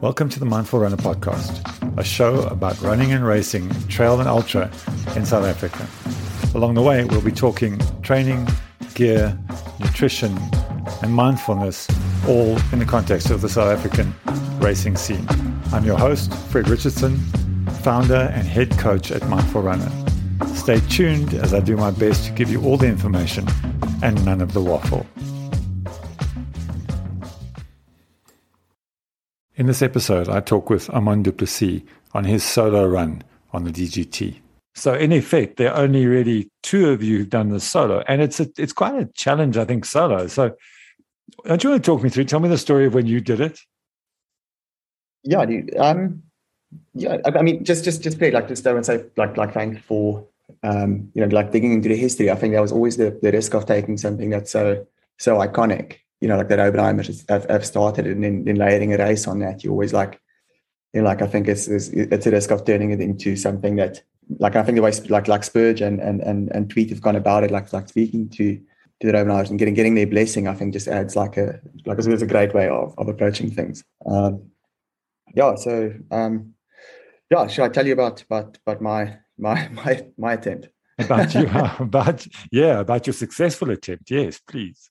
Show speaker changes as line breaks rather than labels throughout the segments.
Welcome to the Mindful Runner podcast, a show about running and racing, trail and ultra in South Africa. Along the way, we'll be talking training, gear, nutrition, and mindfulness, all in the context of the South African racing scene. I'm your host, Fred Richardson, founder and head coach at Mindful Runner. Stay tuned as I do my best to give you all the information and none of the waffle. In this episode, I talk with Armand Duplessis on his solo run on the DGT. So, in effect, there are only really two of you who've done this solo, and it's a, it's quite a challenge, I think, solo. So, don't you want to talk me through? Tell me the story of when you did it.
Yeah, dude. Um, yeah, I, I mean, just just just play like just don't say like like thank for um, you know like digging into the history. I think that was always the the risk of taking something that's so so iconic you know, like that Oberheimers have, have started and then, then layering a race on that, you always like, you know, like I think it's, it's, it's a risk of turning it into something that, like I think the way like like Spurge and and and, and Tweet have gone about it, like like speaking to to the Oberheimers and getting getting their blessing, I think just adds like a like it's, a great way of of approaching things. Um, yeah, so um, yeah, should I tell you about about about my my my my attempt?
about you about yeah about your successful attempt yes please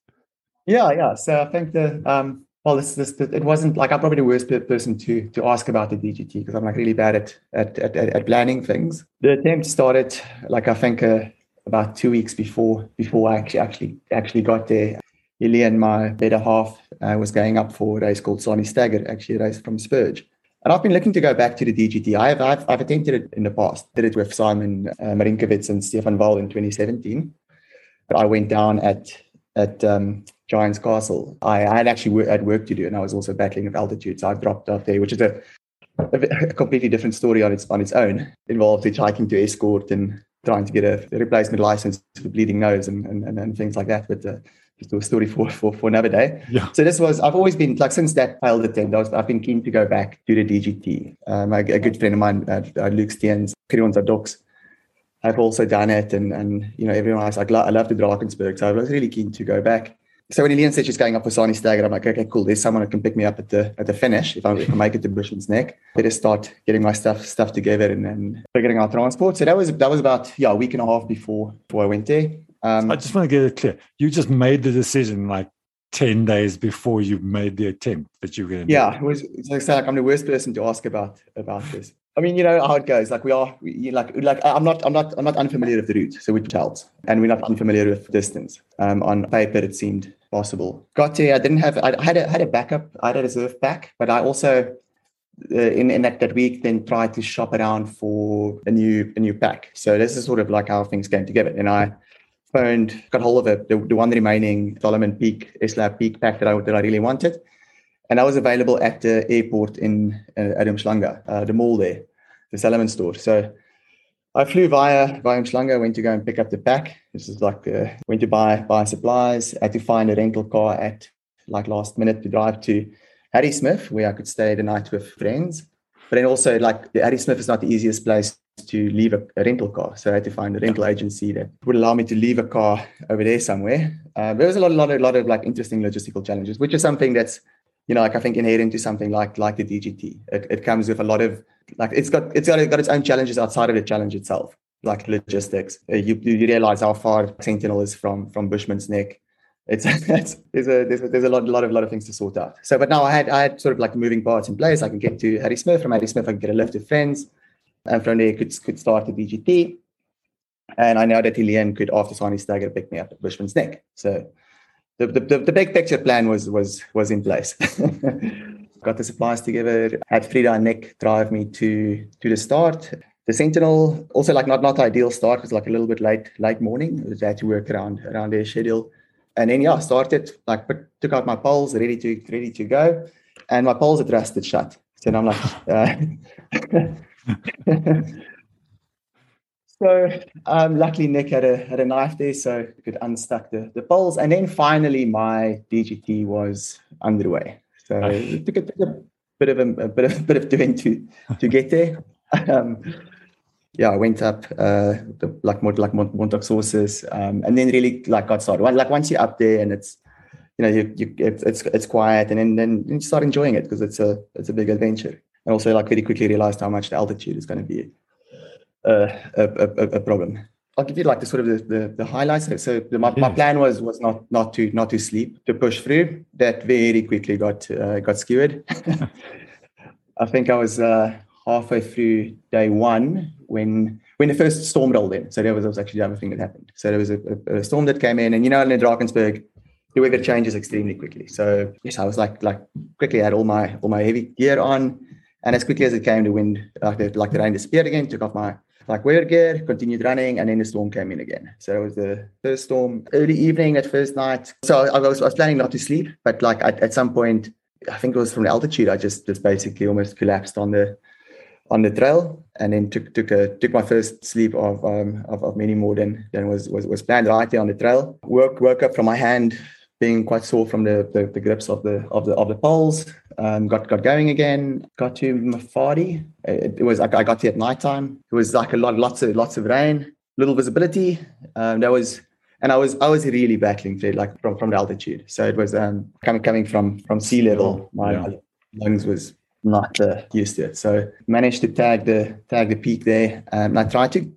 yeah, yeah. So I think the um, well, this, this, it wasn't like I'm probably the worst person to to ask about the DGT because I'm like really bad at at, at at planning things. The attempt started like I think uh, about two weeks before before I actually actually actually got there. Ilian, my better half, uh, was going up for a race called Sani Stagger, actually a race from Spurge. And I've been looking to go back to the DGT. I've, I've, I've attempted it in the past. Did it with Simon uh, Marinkovitz and Stefan Wall in 2017. But I went down at at um, Giants Castle. I, I had actually had work to do, and I was also battling with altitude, so I dropped off there, which is a, a, completely different story on its on its own. It involved hitchhiking to Estcourt and trying to get a, a replacement license for bleeding nose and and, and things like that. But uh, just a story for, for for another day.
Yeah.
So this was I've always been like since that failed attempt, I was, I've been keen to go back to the DGT. Um, a, a, good friend of mine, uh, uh, Luke Steens, Krions Docs, I've also done it, and and you know everyone else. Like I love the Drakensberg, so I was really keen to go back. So when Ilian said she's going up for Sani Stagger, I'm like, okay, cool. There's someone who can pick me up at the at the finish if I, if I make it to Bushman's Nek. Better start getting my stuff stuff together and then figuring out transport. So that was that was about yeah a week and a half before before I went there.
Um, I just want to get it clear. You just made the decision like 10 days before you made the attempt that you were going to
yeah it was it's like, like i'm the worst person to ask about about this I mean, you know how it goes. Like we are, we, like like I'm not, I'm not, I'm not unfamiliar with the route, so which helps, and we're not unfamiliar with distance. Um, on paper, it seemed possible. Got to, I didn't have, I had a had a backup, I had a reserve pack, but I also uh, in in that, that week then tried to shop around for a new a new pack. So this is sort of like how things came together, and I phoned, got hold of it, the, the one remaining Salomon Peak S-Lab Peak pack that I that I really wanted and I was available at the airport in uh, Umhlanga, uh, the mall there the Salomon store. So I flew via via Umhlanga, went to go and pick up the pack. This is like uh, went to buy buy supplies. I had to find a rental car at like last minute to drive to Harrismith, where I could stay the night with friends. But then also like the Harrismith is not the easiest place to leave a, a, rental car. So I had to find a rental agency that would allow me to leave a car over there somewhere. Uh, there was a lot, lot, a lot of like interesting logistical challenges, which is something that's you know, like I think inherent to something like like the DGT. It, it comes with a lot of like it's got it's got, it's got its own challenges outside of the challenge itself, like logistics. Uh, you you realize how far Sentinel is from from Bushman's Nek. It's, it's there's a there's a, there's a lot, lot of lot of things to sort out. So, but now I had I had sort of like moving parts in place. I can get to Harrismith from Harrismith. I can get a lift to friends, and from there could could start the DGT. And I know that Helene could after Sani Stagger pick me up at Bushman's Nek. So the, the, the big picture plan was was was in place. Got the supplies together. Had Frida and Nick drive me to to the start. The Sentinel also like not not ideal start was like a little bit late late morning. I had to work around around their schedule. And then yeah, started like put, took out my poles, ready to ready to go, and my poles had rusted shut. So I'm like, uh, So um, luckily Nick had a had a knife there, so could unstuck the, the poles. And then finally my DGT was underway. So it took a, took a bit of a, a, bit of bit of doing to to get there. Um, yeah, I went up uh, the, like more like Mont-aux-Sources, um, and then really like got started. Like once you're up there and it's you know, you, you it's, it's it's quiet, and then then you start enjoying it because it's a it's a big adventure. And also, like very quickly realized how much the altitude is going to be a, a, a, a problem. I'll give you like the sort of the, the, the highlights. So the, my, my plan was was not not to not to sleep to push through. That very quickly got uh, got skewered. I think I was uh, halfway through day one when when the first storm rolled in. So that was, that was actually the other thing that happened. So there was a, a, a storm that came in, and you know, in Drakensberg, the weather changes extremely quickly. So yes, I was like like quickly had all my all my heavy gear on, and as quickly as it came, the wind like the, like the rain disappeared again. Took off my like wear gear, continued running, and then the storm came in again. So it was the first storm early evening that first night. So I was, I was planning not to sleep, but like at, at some point, I think it was from the altitude, I just just basically almost collapsed on the on the trail, and then took took a took my first sleep of um of, of many more than than was was was planned right there on the trail. Woke woke up from my hand being quite sore from the, the, the grips of the of the of the poles. Um, got got going again. Got to Mafadi. It, it was I, I got to at night time. It was like a lot lots of lots of rain, little visibility. Um, that was and I was I was really battling it, like from from the altitude. So it was um coming coming from from sea level. My yeah. lungs was not uh, used to it. So managed to tag the tag the peak there. Um, and I tried to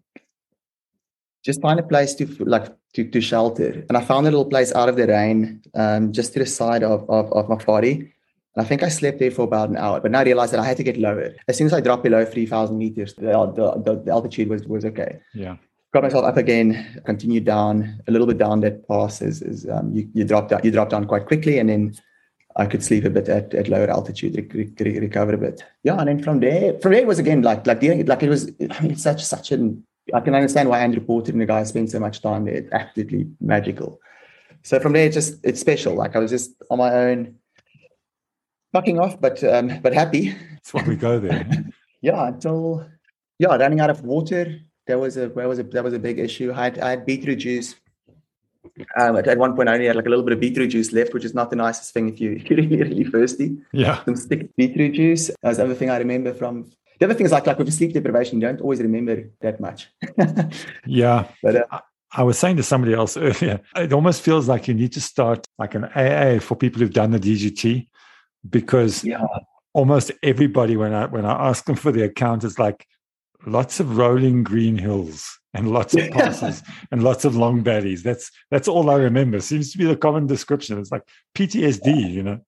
just find a place to like to, to shelter. And I found a little place out of the rain, um, just to the side of, of, of Mafadi. And I think I slept there for about an hour, but now I realized that I had to get lower. As soon as I dropped below 3,000 meters, the, the, the, altitude was, was okay.
Yeah.
Got myself up again, continued down a little bit down that pass is, is um, you, you drop down, you drop down quite quickly. And then I could sleep a bit at, at lower altitude, re- re- recover a bit. Yeah. And then from there, from there it was again, like, like, like it was, I mean, it's such, such an I can understand why Andrew Porter and the guy spent so much time there. It's absolutely magical. So from there, it's just it's special. Like I was just on my own, fucking off, but um, but happy.
That's why we go there.
yeah, until yeah, running out of water. There was a that was a that was a big issue. I had I had beetroot juice. Um, at, at one point, I only had like a little bit of beetroot juice left, which is not the nicest thing if you if you're really really thirsty.
Yeah,
some stick beetroot juice. That was the other thing I remember from the other thing is like like with sleep deprivation, you don't always remember that much.
yeah, but uh, I was saying to somebody else earlier, it almost feels like you need to start like an AA for people who've done the DGT, because
yeah.
almost everybody when I when I ask them for the account is like lots of rolling green hills and lots of passes and lots of long valleys. That's that's all I remember. Seems to be the common description. It's like PTSD, you know.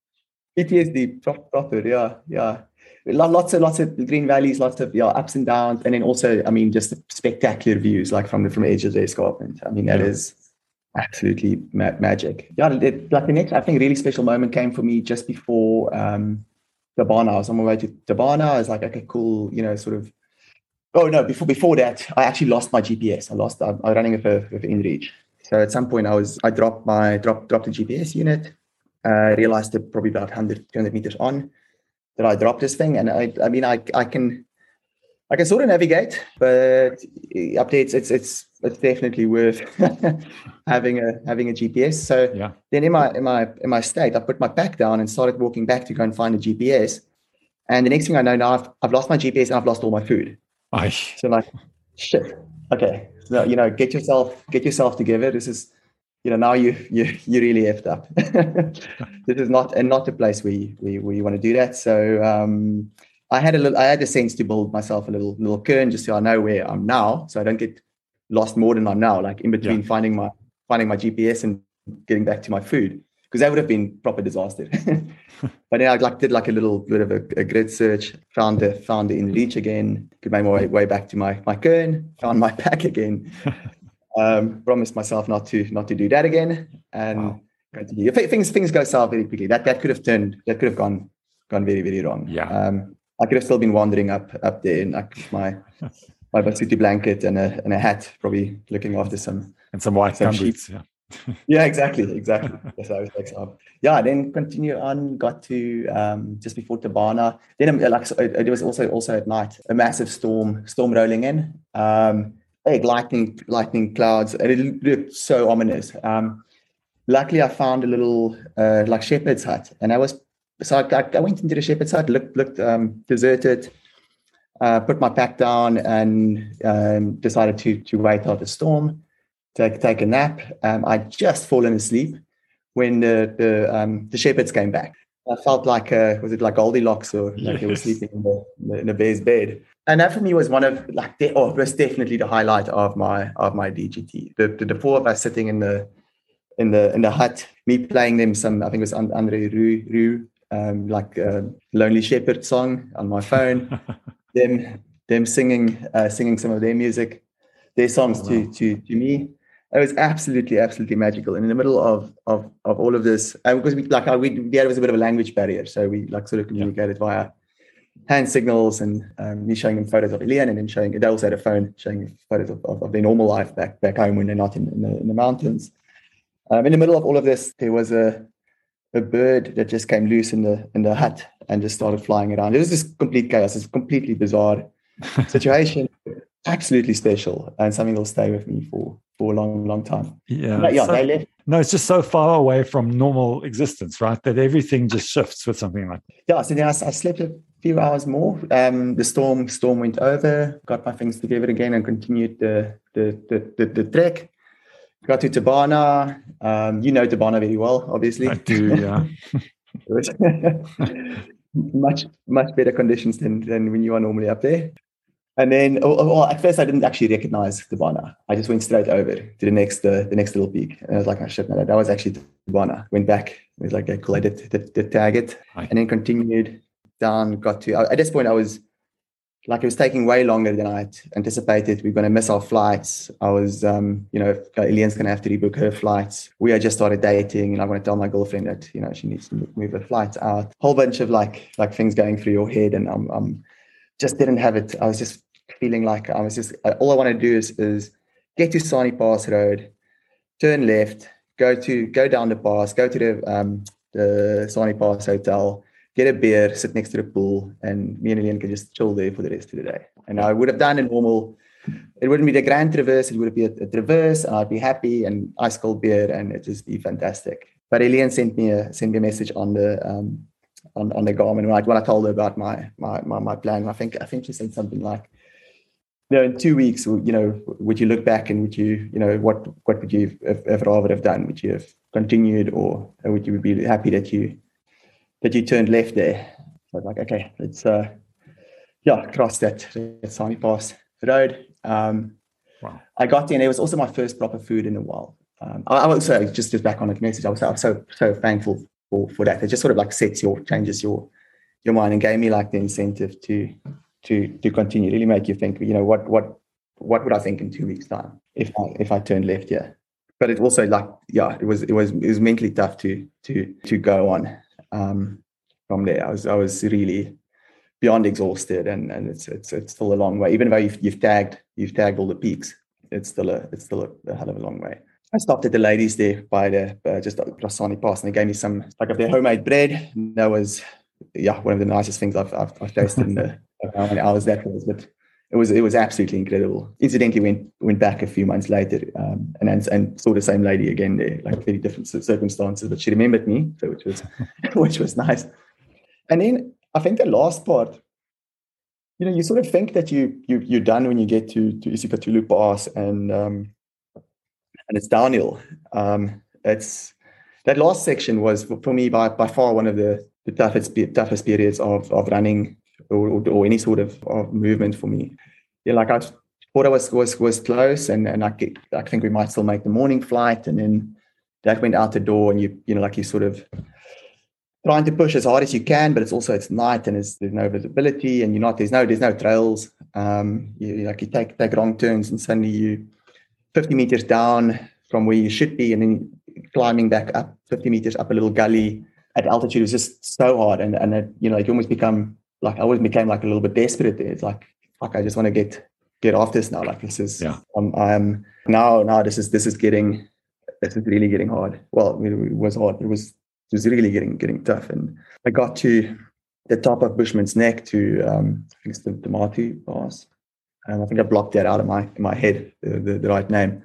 PTSD proper, yeah, yeah lots of lots of green valleys, lots of yeah, ups and downs, and then also, I mean, just spectacular views like from the from the edge of the escarpment. I mean, that yeah. is absolutely ma- magic. Yeah, it, like the next, I think, really special moment came for me just before um, Thabana. I was on my way to Thabana. I was like, okay, cool, you know, sort of. Oh no! Before before that, I actually lost my GPS. I lost. I'm, I'm running with a with InReach. So at some point, I was I dropped my dropped dropped the GPS unit. Uh, realized it probably about 100 200 meters on that I dropped this thing. And I, I mean, I, I can, I can sort of navigate, but updates, it's, it's, it's definitely worth having a, having a GPS. So
yeah.
then in my, in my, in my state, I put my pack down and started walking back to go and find a GPS. And the next thing I know now, I've, I've lost my GPS and I've lost all my food.
Aye.
So like, shit. Okay. So, you know, get yourself, get yourself together. This is, you know, now you you you really effed up. this is not and not a place where you, where you, where you want to do that. So um, I had a little, I had a sense to build myself a little little cairn just so I know where I'm now, so I don't get lost more than I'm now. Like in between yeah. finding my finding my GPS and getting back to my food, because that would have been proper disaster. but then I like did like a little bit of a, a grid search, found the found the InReach again, could make my way, way back to my my cairn, found my pack again. Um, promised myself not to not to do that again, and wow. continue. Things things go south very quickly. That that could have turned. That could have gone gone very very wrong.
Yeah.
Um, I could have still been wandering up up there in like my my Basotho blanket and a and a hat, probably looking after some
and some white some boots. Yeah.
yeah, exactly, exactly. That's how it takes up. Yeah, then continue on. Got to um, just before Thabana. Then um, like it was also also at night. A massive storm storm rolling in. Um, big lightning lightning clouds, and it looked so ominous. Um, luckily, I found a little uh, like shepherd's hut, and I was so I, I went into the shepherd's hut, looked looked um, deserted. Uh, put my pack down and um, decided to to wait out the storm, take take a nap. Um, I just fallen asleep when the the, um, the shepherds came back. I felt like uh, was it like Goldilocks or like yes. they were sleeping in, the, in a bear's bed. And that for me was one of like the, oh, it was definitely the highlight of my of my DGT. The, the, the four of us sitting in the in the in the hut, me playing them some I think it was Andre Rieu, Rieu um, like a Lonely Shepherd song on my phone. them them singing uh, singing some of their music, their songs oh, wow. to to to me. It was absolutely absolutely magical. And in the middle of of of all of this, uh, because we like we there was a bit of a language barrier, so we like sort of communicated yeah. via hand signals and um, me showing them photos of Elian and then showing they also had a phone showing photos of, of, of, their normal life back back home when they're not in, in, the, in the mountains. Um, in the middle of all of this, there was a a bird that just came loose in the in the hut and just started flying around. It was just complete chaos. It's a completely bizarre situation. Absolutely special and something that'll stay with me for for a long, long time.
Yeah, but yeah, so, they left. No, it's just so far away from normal existence, right? That everything just shifts with something like. That.
Yeah, so then I, I slept a few hours more. Um, the storm storm went over. Got my things together again and continued the the the, the, the trek got to Thabana. Um, you know Thabana very well, obviously.
I do, yeah.
much much better conditions than than when you are normally up there. And then, oh, oh, well, at first I didn't actually recognize Thabana. I just went straight over to the next uh, the next little peak, and I was like, "Oh shit, no, that was actually Thabana." Went back. It was like, "Okay, cool." I did, did, did tag it, Hi. and then continued down. Got to at this point, I was like it was taking way longer than I anticipated. We are going to miss our flights. I was, um, you know, Elian's going to have to rebook her flights. We had just started dating, and I'm going to tell my girlfriend that you know she needs to move her flights out. Whole bunch of like like things going through your head, and I'm, I'm just didn't have it. I was just feeling like I was just all I want to do is is get to Sani Pass Road, turn left, go to go down the pass, go to the um, the Sani Pass Hotel get a beer, sit next to the pool, and me and Elian can just chill there for the rest of the day. And I would have done a normal, it wouldn't be the grand traverse, it would be a, a traverse, and I'd be happy and ice cold beer, and it'd just be fantastic. But Elian sent me a sent me a message on the um, on, on the Garmin when I, when I told her about my my my, my plan. I think I think she said something like, you know, in two weeks, you know, would you look back and would you, you know, what what would you have, have rather have done? Would you have continued, or, or would you be happy that you that you turned left there. So like, okay, let's uh, yeah, cross that Sani Pass Road. Um, wow. I got there, and it was also my first proper food in a while. Um, I, I was also just just back on the message. I was, I was so so thankful for for that. It just sort of like sets your changes your your mind and gave me like the incentive to to to continue. Really make you think. You know what what what would I think in two weeks time if I if I turned left here? But it also like yeah, it was it was it was mentally tough to to to go on um, from there. I was I was really beyond exhausted, and and it's it's it's still a long way. Even though you've, you've tagged you've tagged all the peaks, it's still a it's still a, a hell of a long way. I stopped at the ladies there by the uh, just across Sani Pass, and they gave me some like of their homemade bread. That was yeah one of the nicest things I've I've, I've tasted in the how many hours that was, but it was it was absolutely incredible. Incidentally, went went back a few months later um, and and saw the same lady again there, like very different circumstances, but she remembered me, so which was which was nice. And then I think the last part, you know, you sort of think that you you you're done when you get to to Isipatulu Pass and um, and it's downhill. Um, it's that last section was for me by by far one of the the toughest toughest periods of of running or, or any sort of, of movement for me. Yeah, like I thought I was was was close, and and I I think we might still make the morning flight, and then that went out the door, and you you know like you sort of trying to push as hard as you can, but it's also it's night and there's no visibility, and you're not there's no there's no trails. Um, you like you take take wrong turns, and suddenly you 50 meters down from where you should be, and then climbing back up 50 meters up a little gully at altitude is just so hard, and and it, you know like you almost become like I always became like a little bit desperate there. It's like, fuck, I just want to get get off this now. Like this is yeah. um, I'm now now this is this is getting this is really getting hard. Well, it was hard. It was it was really getting getting tough. And I got to the top of Bushman's Nek to um, I think it's the, the Martu Pass. And I think I blocked that out of my in my head, the, the, the right name.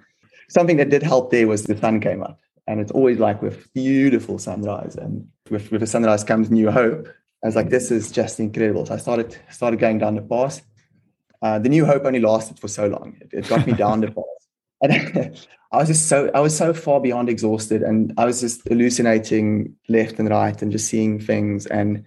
Something that did help there was the sun came up. And it's always like with beautiful sunrise. And with, with the sunrise comes new hope. I was like, this is just incredible. So I started started going down the path. Uh, the new hope only lasted for so long. It, it got me down the path. and I was just so I was so far beyond exhausted, and I was just hallucinating left and right, and just seeing things, and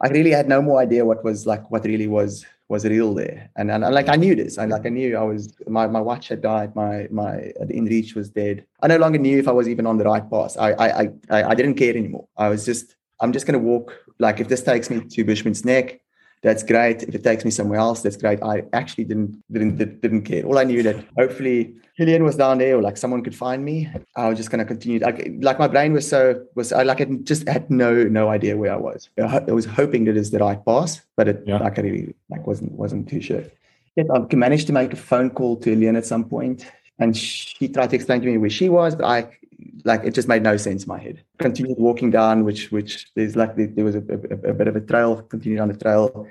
I really had no more idea what was like what really was was real there, and and, and like I knew this, and like I knew I was my my watch had died, my my InReach was dead. I no longer knew if I was even on the right path. I I I I didn't care anymore. I was just I'm just going to walk. Like if this takes me to Bushman's Nek, that's great. If it takes me somewhere else, that's great. I actually didn't didn't didn't care. All I knew that hopefully Hillian was down there, or like someone could find me. I was just going to continue. Like, like my brain was so was I like I just had no no idea where I was. I was hoping that it's the right pass, but it yeah. like I really like wasn't wasn't too sure. Yet I managed to make a phone call to Hillian at some point, and she tried to explain to me where she was, but I like it just made no sense in my head. Continued walking down, which which there's like there was a, a, a bit of a trail. Continued on the trail,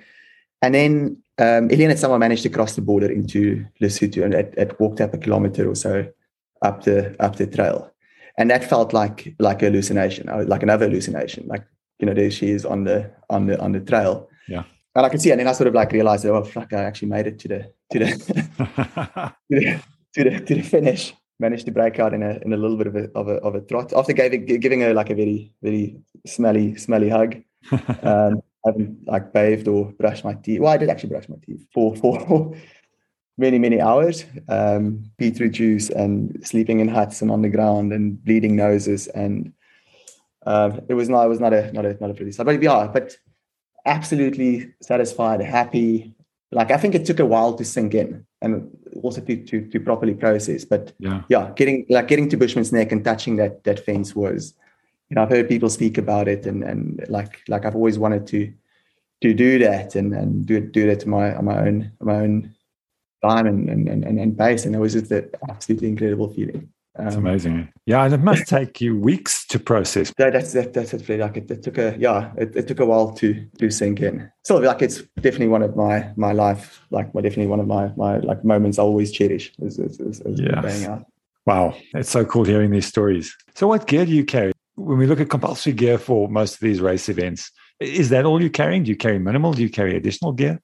and then um, Elian and someone managed to cross the border into Lesotho, and it, it walked up a kilometer or so up the up the trail, and that felt like like a hallucination, uh, like another hallucination. Like you know, there she is on the on the on the trail.
Yeah.
And I could see, and then I sort of like realized, oh fuck, I actually made it to the to the, to, the to the to the finish managed to break out in a in a little bit of a of a, of a trot after giving giving her like a very very smelly smelly hug. Um, I haven't like bathed or brushed my teeth. Well, I did actually brush my teeth for for many many hours. Um, beetroot juice and sleeping in huts and on the ground and bleeding noses and um, it was not it was not a not a not a pretty sight. But yeah, but absolutely satisfied, happy. Like I think it took a while to sink in and also to, to, to properly process. But
yeah,
yeah, getting like getting to Bushman's Nek and touching that that fence was, you know, I've heard people speak about it, and and like like I've always wanted to to do that and and do do that to my on my own on my own time and and and, and pace, and it was just an absolutely incredible feeling.
It's um, amazing. Yeah, and it must take you weeks to process.
That, that's that, that's really like it, it took a yeah, it, it, took a while to to sink in. So like it's definitely one of my my life like my definitely one of my my like moments I always cherish is is, is, is
yes. Wow, it's so cool hearing these stories. So, what gear do you carry when we look at compulsory gear for most of these race events? Is that all you're carrying? Do you carry minimal? Do you carry additional gear?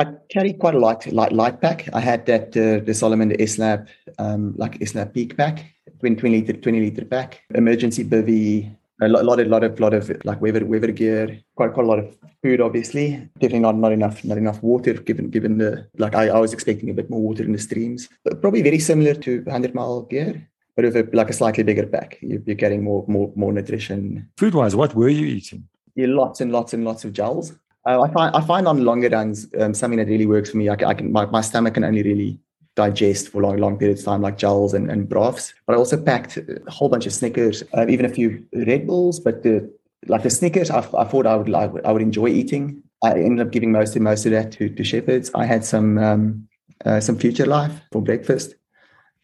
I carry quite a light, light, light pack. I had that uh, the Salomon the S-Lab, um, like S-Lab peak pack, 20, 20 liter, 20 liter pack, emergency bivy, a lot, lot, of, lot of, lot of like weather, weather gear, quite, quite a lot of food, obviously. Definitely not, not enough, not enough water, given, given the like I, I was expecting a bit more water in the streams. But probably very similar to 100 mile gear, but with a, like a slightly bigger pack. You're, you're getting more, more, more nutrition.
Food wise, what were you eating?
Yeah, lots and lots and lots of gels. Uh, I find I find on longer runs um, something that really works for me. I I can my, my stomach can only really digest for long long periods of time, like gels and, and broths. But I also packed a whole bunch of Snickers, uh, even a few Red Bulls. But the like the Snickers, I, I thought I would would I would enjoy eating. I ended up giving most of most of that to, to shepherds. I had some um, uh, some Future Life for breakfast.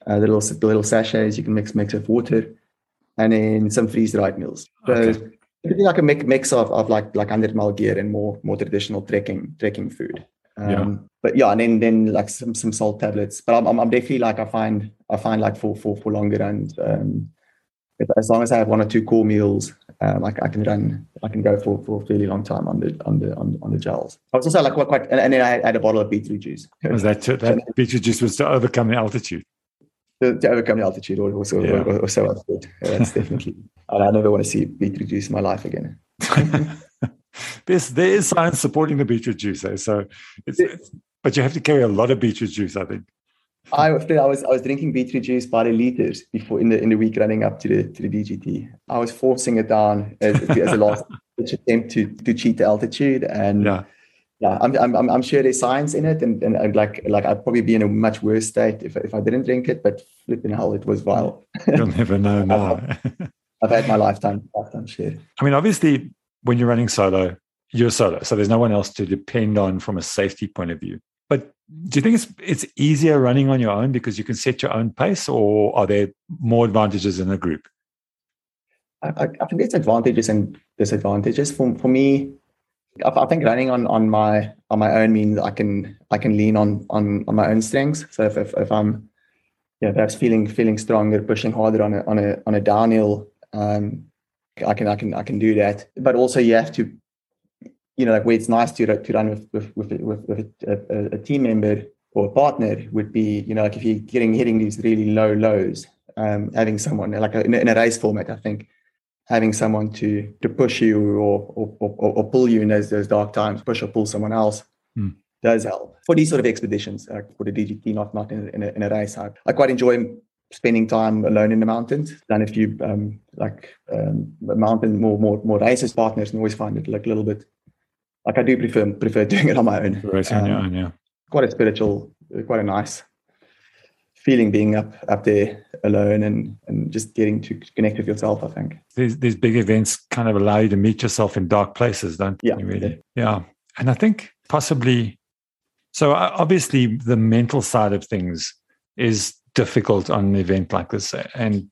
Uh, the little the little sachets you can mix mix with water, and then some freeze dried meals. So okay It'd be like a mix of, of like like under mile gear and more more traditional trekking trekking food. Um, yeah. But yeah, and then then like some some salt tablets. But I'm, I'm definitely like I find I find like for for for longer and um, if, as long as I have one or two core meals, um, I, I can run. I can go for for a fairly long time on the on the on, on the gels. I was also like quite, quite and, and then I had a bottle of beetroot juice.
Was that to, that beetroot juice was to overcome the altitude?
To, to overcome the altitude, or, or so yeah. or, or so I thought. Yeah, that's definitely. I never want to see beetroot juice in my life again.
There's, there is science supporting the beetroot juice, eh? so it's, it's, but you have to carry a lot of beetroot juice, I think.
I, I was I was drinking beetroot juice by the liters before in the in the week running up to the to the DGT. I was forcing it down as, as a last attempt to to cheat the altitude, and
yeah,
yeah, I'm I'm I'm sure there's science in it, and and, and like like I'd probably be in a much worse state if if I didn't drink it. But flipping hell, it was vile.
You'll never know now.
I've had my lifetime lifetime share.
I mean, obviously, when you're running solo, you're solo, so there's no one else to depend on from a safety point of view. But do you think it's it's easier running on your own because you can set your own pace, or are there more advantages in a group?
I, I think there's advantages and disadvantages. For for me, I, I think running on on my on my own means I can I can lean on on on my own strengths. So if if, if I'm yeah, perhaps feeling feeling stronger, pushing harder on a on a on a downhill um, I can I can I can do that. But also you have to, you know, like where it's nice to to run with with with, with, with a, a, team member or a partner would be, you know, like if you're getting hitting these really low lows, um, having someone like a, in, a, in, a, race format, I think having someone to to push you or or, or, or pull you in those those dark times, push or pull someone else. Hmm. Does help for these sort of expeditions, uh, for the DGT, not not in, in, a, in a race. I, I quite enjoy spending time alone in the mountains. Done a few um, like um, mountain more more more races partners, and always find it like a little bit like I do prefer prefer doing it on my own.
Racing um, on your own, yeah.
Quite a spiritual, quite a nice feeling being up up there alone and and just getting to connect with yourself. I think
these these big events kind of allow you to meet yourself in dark places, don't
yeah,
you? Really, yeah. And I think possibly, so obviously the mental side of things is difficult on an event like this, and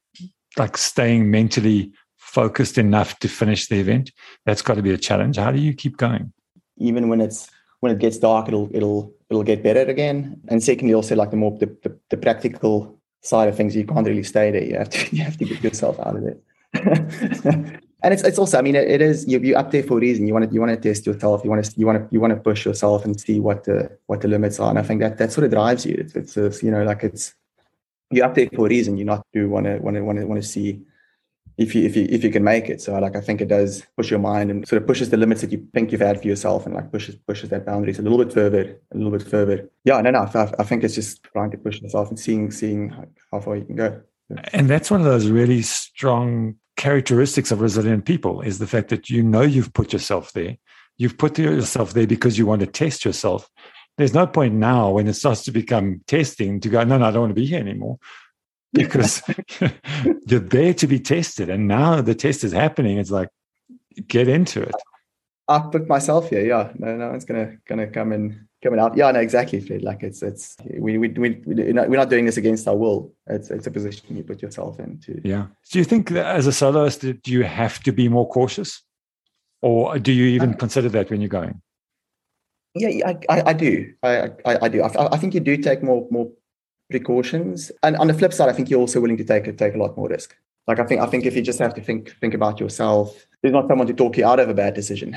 like staying mentally focused enough to finish the event. That's got to be a challenge. How do you keep going?
even when it's when it gets dark, it'll it'll it'll get better again. And secondly, also like the more the, the, the practical side of things, you can't really stay there. You have to you have to get yourself out of it. and it's it's also, I mean, it, it is you you up there for a reason. You want to you want to test yourself. You want to you want to you want to push yourself and see what the what the limits are. And I think that that sort of drives you. It's, it's you know like it's you're up there for a reason. You not do want to want to want to want to see if you if you if you can make it. So like I think it does push your mind and sort of pushes the limits that you think you've had for yourself and like pushes pushes that boundaries a little bit further, a little bit further. Yeah, no, no. I, I think it's just trying to push yourself and seeing seeing how far you can go.
And that's one of those really strong characteristics of resilient people is the fact that you know you've put yourself there. You've put yourself there because you want to test yourself. There's no point now when it starts to become testing to go, no, no, I don't want to be here anymore because you're there to be tested. And now the test is happening. It's like, get into it.
I put myself here. Yeah, no, no one's gonna gonna come and coming out. Yeah, no, exactly, Fred. Like it's it's we we we we're not doing this against our will. It's it's a position you put yourself into.
Yeah. Do you think that as a soloist, do you have to be more cautious, or do you even consider that when you're going?
Yeah, I, I, I do. I, I, I do. I, I think you do take more more precautions. And on the flip side, I think you're also willing to take take a lot more risk. Like I think I think if you just have to think think about yourself, there's not someone to talk you out of a bad decision.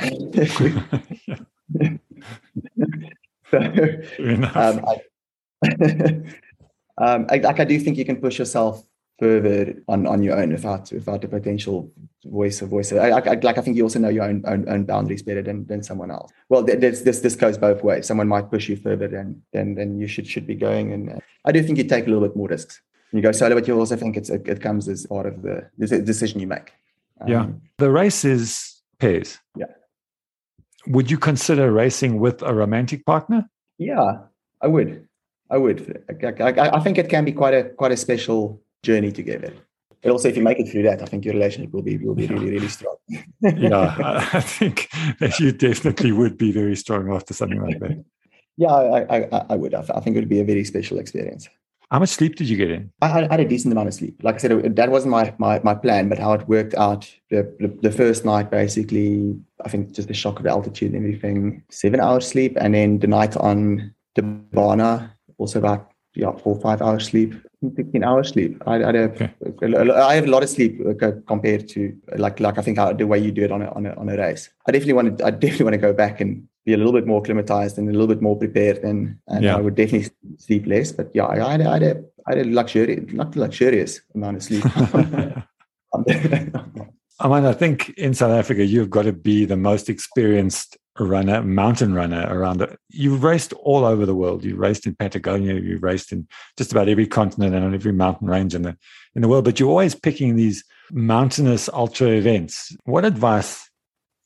so, um, I, um, I, like I do think you can push yourself further on, on your own without without the potential voice of voice. I, I, like I think you also know your own, own, own boundaries better than, than someone else. Well, this this this goes both ways. Someone might push you further than than, than you should should be going, and uh, I do think you take a little bit more risks. You go solo, but you also think it's it, it comes as part of the, the decision you make.
Um, yeah, the race is pairs.
Yeah.
Would you consider racing with a romantic partner?
Yeah, I would. I would. I, I, I think it can be quite a quite a special journey together. But also, if you make it through that, I think your relationship will be will be really really strong.
yeah, I think you definitely would be very strong after something like that.
Yeah, I, I, I would. I think it would be a very special experience.
How much sleep did you get in?
I had, I had a decent amount of sleep. Like I said, that wasn't my, my, my plan, but how it worked out the, the, the, first night, basically, I think just the shock of the altitude and everything, seven hours sleep. And then the night on the Bana, also about yeah, four, five hours sleep. 16 hours sleep. I, I, have, okay. I have a lot of sleep uh, compared to like like I think how, the way you do it on a, on a on a race. I definitely want to I definitely want to go back and be a little bit more acclimatized and a little bit more prepared and and yeah. I would definitely sleep less. But yeah, I, I, had, I had a I had a luxurious not luxurious amount of sleep.
I mean, I think in South Africa, you've got to be the most experienced runner, mountain runner around it. You've raced all over the world. You've raced in Patagonia. you've raced in just about every continent and on every mountain range in the in the world. But you're always picking these mountainous ultra events. What advice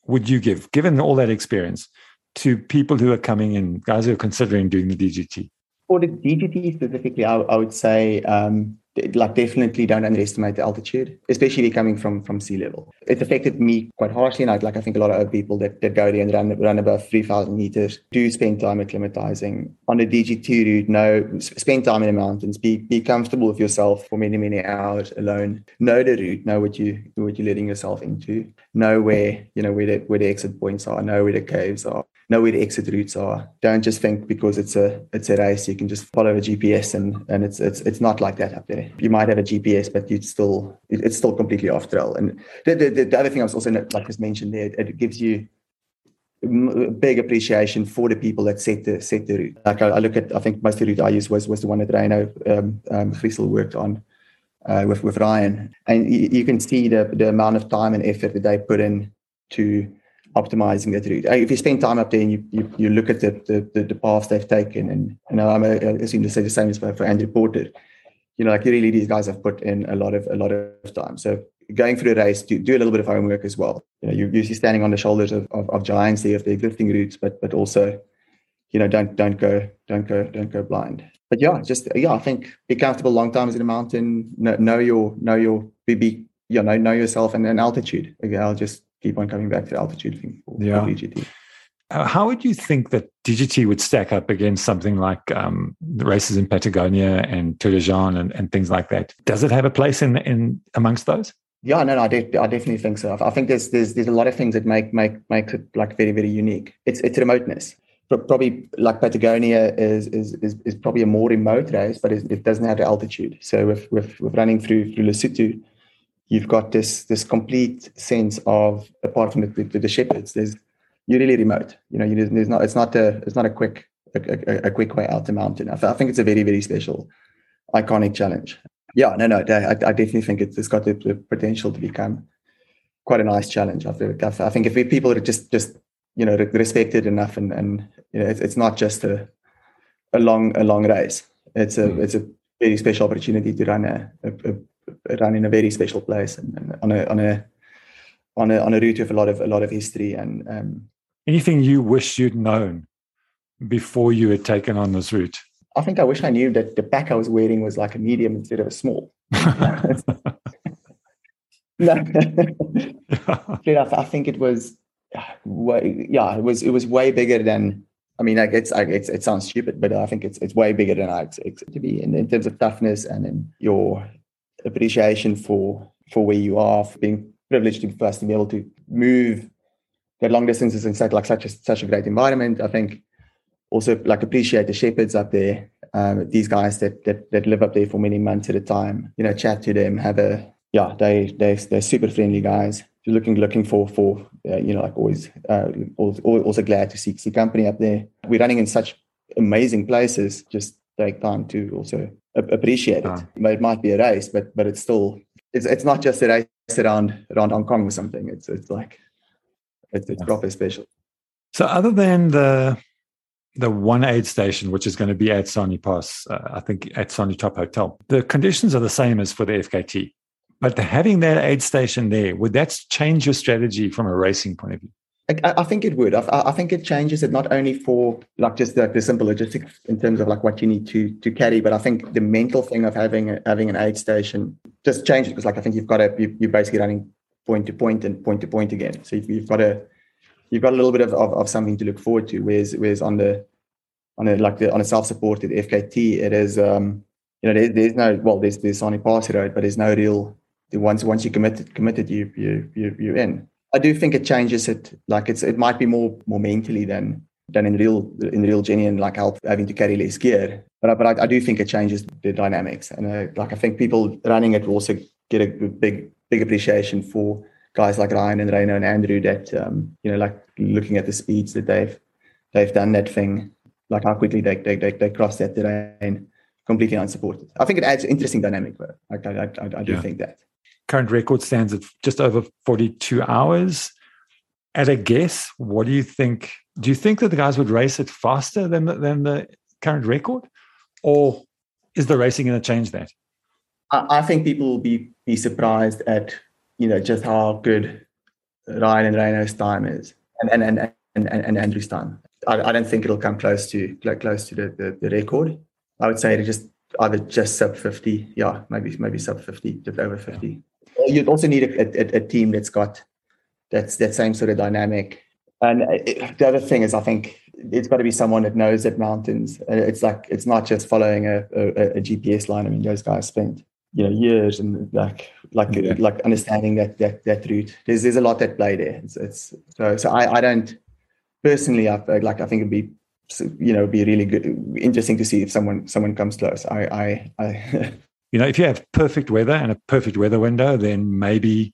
would you give, given all that experience, to people who are coming in, guys who are considering doing the DGT?
For the DGT specifically, I, I would say um, like definitely don't underestimate the altitude, especially coming from from sea level. It affected me quite harshly, and I, like I think a lot of other people that, that go there and run run above three thousand meters do spend time acclimatizing on the DGT route. No, spend time in the mountains. Be be comfortable with yourself for many many hours alone. Know the route. Know what you what you're letting yourself into. Know where you know where the where the exit points are. Know where the caves are know where the exit routes are. Don't just think because it's a it's a race you can just follow a GPS and and it's it's it's not like that up there. You might have a GPS, but you still it's still completely off trail. And the, the, the other thing I was also like just mentioned there, it gives you big appreciation for the people that set the set the route. Like I, I look at, I think most of the route I used was was the one that Ryno um, um, Griesel worked on uh, with with Ryan, and you, you, can see the the amount of time and effort that they put in to optimizing that route. Uh, if you spend time up there and you you, you look at the, the the paths they've taken, and know I'm assume to say the same as for, for Andrew Porter. You know, like really, these guys have put in a lot of a lot of time. So going through the race, do, do a little bit of homework as well. You know, you're usually standing on the shoulders of, of, of giants there of the existing routes, but but also, you know, don't don't go don't go don't go blind. But yeah, just yeah, I think be comfortable long times in the mountain. Know, know your know your be, be you know know yourself and, then altitude. Again, I'll just keep on coming back to altitude thing for,
yeah. For uh, How would you think that DGT would stack up against something like um, the races in Patagonia and Tor des Géants and, and things like that? Does it have a place in in amongst those?
Yeah, no, no, I, de- I definitely think so. I think there's there's there's a lot of things that make make make it like very very unique. It's it's remoteness. But Probably like Patagonia is is is, is probably a more remote race, but it doesn't have the altitude. So with with, with running through through Lesotho, you've got this this complete sense of apart from the, the, the shepherds, there's you're really remote. You know, you, there's not it's not a it's not a quick a, a, a quick way out the mountain. I, I think it's a very very special, iconic challenge yeah, no, no, I, I definitely think it's, it's got the, the, potential to become quite a nice challenge. I think, I think if people are just just you know respected enough, and and you know, it's, it's not just a a long a long race. It's a mm. it's a very special opportunity to run a, a, a run in a very special place and, and, on a on a on a on a route with a lot of a lot of history and um,
anything you wish you'd known before you had taken on this route
I think I wish I knew that the pack I was wearing was like a medium instead of a small. no, I think it was way, yeah, it was it was way bigger than. I mean, like it's, it's it sounds stupid, but I think it's it's way bigger than I expected to be in, in terms of toughness and in your appreciation for for where you are, for being privileged to first to be able to move that long distances in such like such a such a great environment. I think also like appreciate the shepherds up there. Um, these guys that, that that live up there for many months at a time. You know, chat to them, have a yeah. They they they're super friendly guys. You're looking looking for for uh, you know like always uh, also glad to see see company up there. We're running in such amazing places. Just take time to also appreciate it. But it might be a race, but but it's still it's it's not just a race around around Hong Kong or something. It's it's like it's, it's proper special.
So other than the the one aid station, which is going to be at Sani Pass, uh, I think at Sani Top Hotel. The conditions are the same as for the FKT, but having that aid station there, would that change your strategy from a racing point of view?
I, I think it would. I, I, think it changes it not only for like just the, the, simple logistics in terms of like what you need to to carry, but I think the mental thing of having a, having an aid station just changes because like I think you've got to you, you're basically running point to point and point to point again. So you've, you've got to you've got a little bit of, of, of something to look forward to. Whereas whereas on the on a like the on a self-supported FKT, it is um, you know there, there's no well there's there's only pass road, but there's no real the once once you committed committed you you you you're in. I do think it changes it like it's it might be more more mentally than than in real in real genuine like help having to carry less gear. But but I, I do think it changes the dynamics and uh, like I think people running it will also get a big big appreciation for guys like Ryan and Ryno and Andrew that um, you know like looking at the speeds that they've they've done that thing like how quickly they they they, they cross that terrain completely unsupported. I think it adds interesting dynamic. I, I, I, I do yeah. think that
current record stands at just over 42 hours. At a guess, what do you think? Do you think that the guys would race it faster than the, than the current record, or is the racing going to change that?
I, think people will be be surprised at you know just how good Ryan and Ryno's time is, and and and and, and Andrew's time. I, I, don't think it'll come close to close to the, the, the record. I would say it just either just sub fifty, yeah, maybe maybe sub fifty, just over fifty. You'd also need a, a, a team that's got that's that same sort of dynamic. And uh, it, the other thing is, I think it's got to be someone that knows that mountains. Uh, it's like it's not just following a, a, a GPS line. I mean, those guys spent you know years and like like yeah. like understanding that that that route there's there's a lot that play there it's, it's so so i i don't personally i like i think it'd be you know be really good interesting to see if someone someone comes close i i, I
you know if you have perfect weather and a perfect weather window then maybe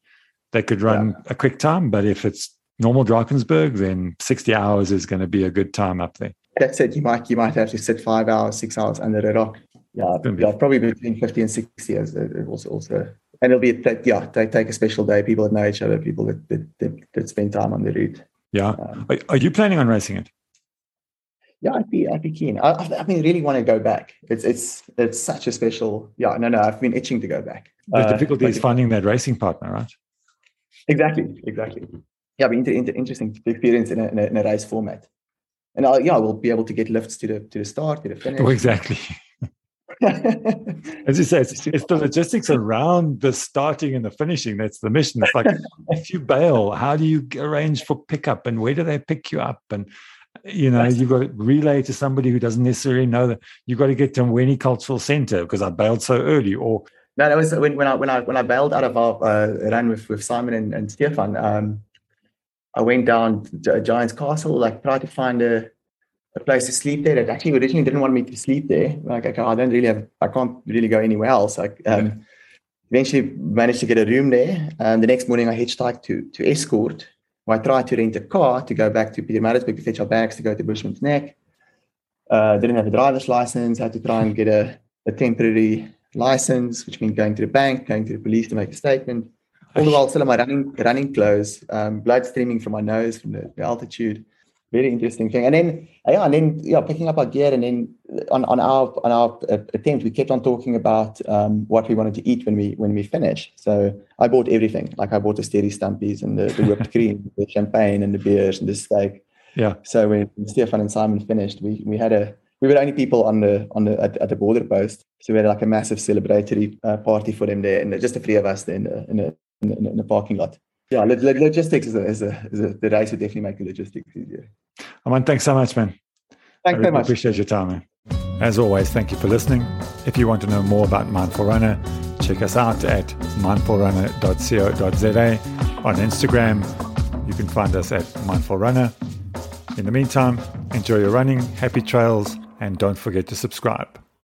they could run yeah. a quick time but if it's normal Drakensberg, then 60 hours is going to be a good time up there.
That's it. You might you might have to sit five hours, six hours under the rock. Yeah, yeah probably between 50 and 60 years. It also, also and it'll be yeah they take a special day people that know each other people that that, that, that spend time on the route
yeah um, are, are, you planning on racing it
yeah i'd be i'd be keen. I, I mean really want to go back. It's it's it's such a special yeah no no i've been itching to go back.
The uh, difficulty is finding that racing partner right?
Exactly exactly. Yeah be inter, inter, interesting experience in a, in a, in a race format. And I'll, yeah we'll be able to get lifts to the to the start to the finish.
Oh, exactly. As you say, it's, it's, the logistics around the starting and the finishing. That's the mission. It's like if you bail, how do you arrange for pickup and where do they pick you up? And you know, you've got to relay to somebody who doesn't necessarily know that you've got to get to Mweni Cultural Center because I bailed so early. Or
no, that was when, when I when I when I bailed out of our uh, run with with Simon and, and Stefan. Um, I went down to Giant's Castle, like tried to find a a place to sleep there that actually originally didn't want me to sleep there. Like I, I don't really have, I can't really go anywhere else. I um, eventually managed to get a room there. And the next morning I hitchhiked to to Estcourt. I tried to rent a car to go back to Pietermaritzburg to fetch our bags to go to Bushman's Nek. Uh, didn't have a driver's license. Had to try and get a, a temporary license, which means going to the bank, going to the police to make a statement. All the while still in my running running clothes, um, blood streaming from my nose from the, the altitude very interesting thing. And then yeah, and then yeah, picking up our gear, and then on, on our on our uh, attempt, we kept on talking about um, what we wanted to eat when we when we finished. So I bought everything. Like I bought the Steri Stumpies and the, the whipped cream, the champagne and the beers and the steak.
Yeah.
So when Stefan and Simon finished, we we had a we were the only people on the on the at, at the border post, so we had like a massive celebratory uh, party for them there, and just the three of us there in the in the, in the, in the parking lot yeah, logistics is a, is a, is a, the race would definitely make the logistics easier.
Aman, thanks so much, man.
Thanks very much.
Appreciate your time, man. As always, thank you for listening. If you want to know more about Mindful Runner, check us out at mindfulrunner.co.za. On Instagram, you can find us at Mindful Runner. In the meantime, enjoy your running, happy trails, and don't forget to subscribe.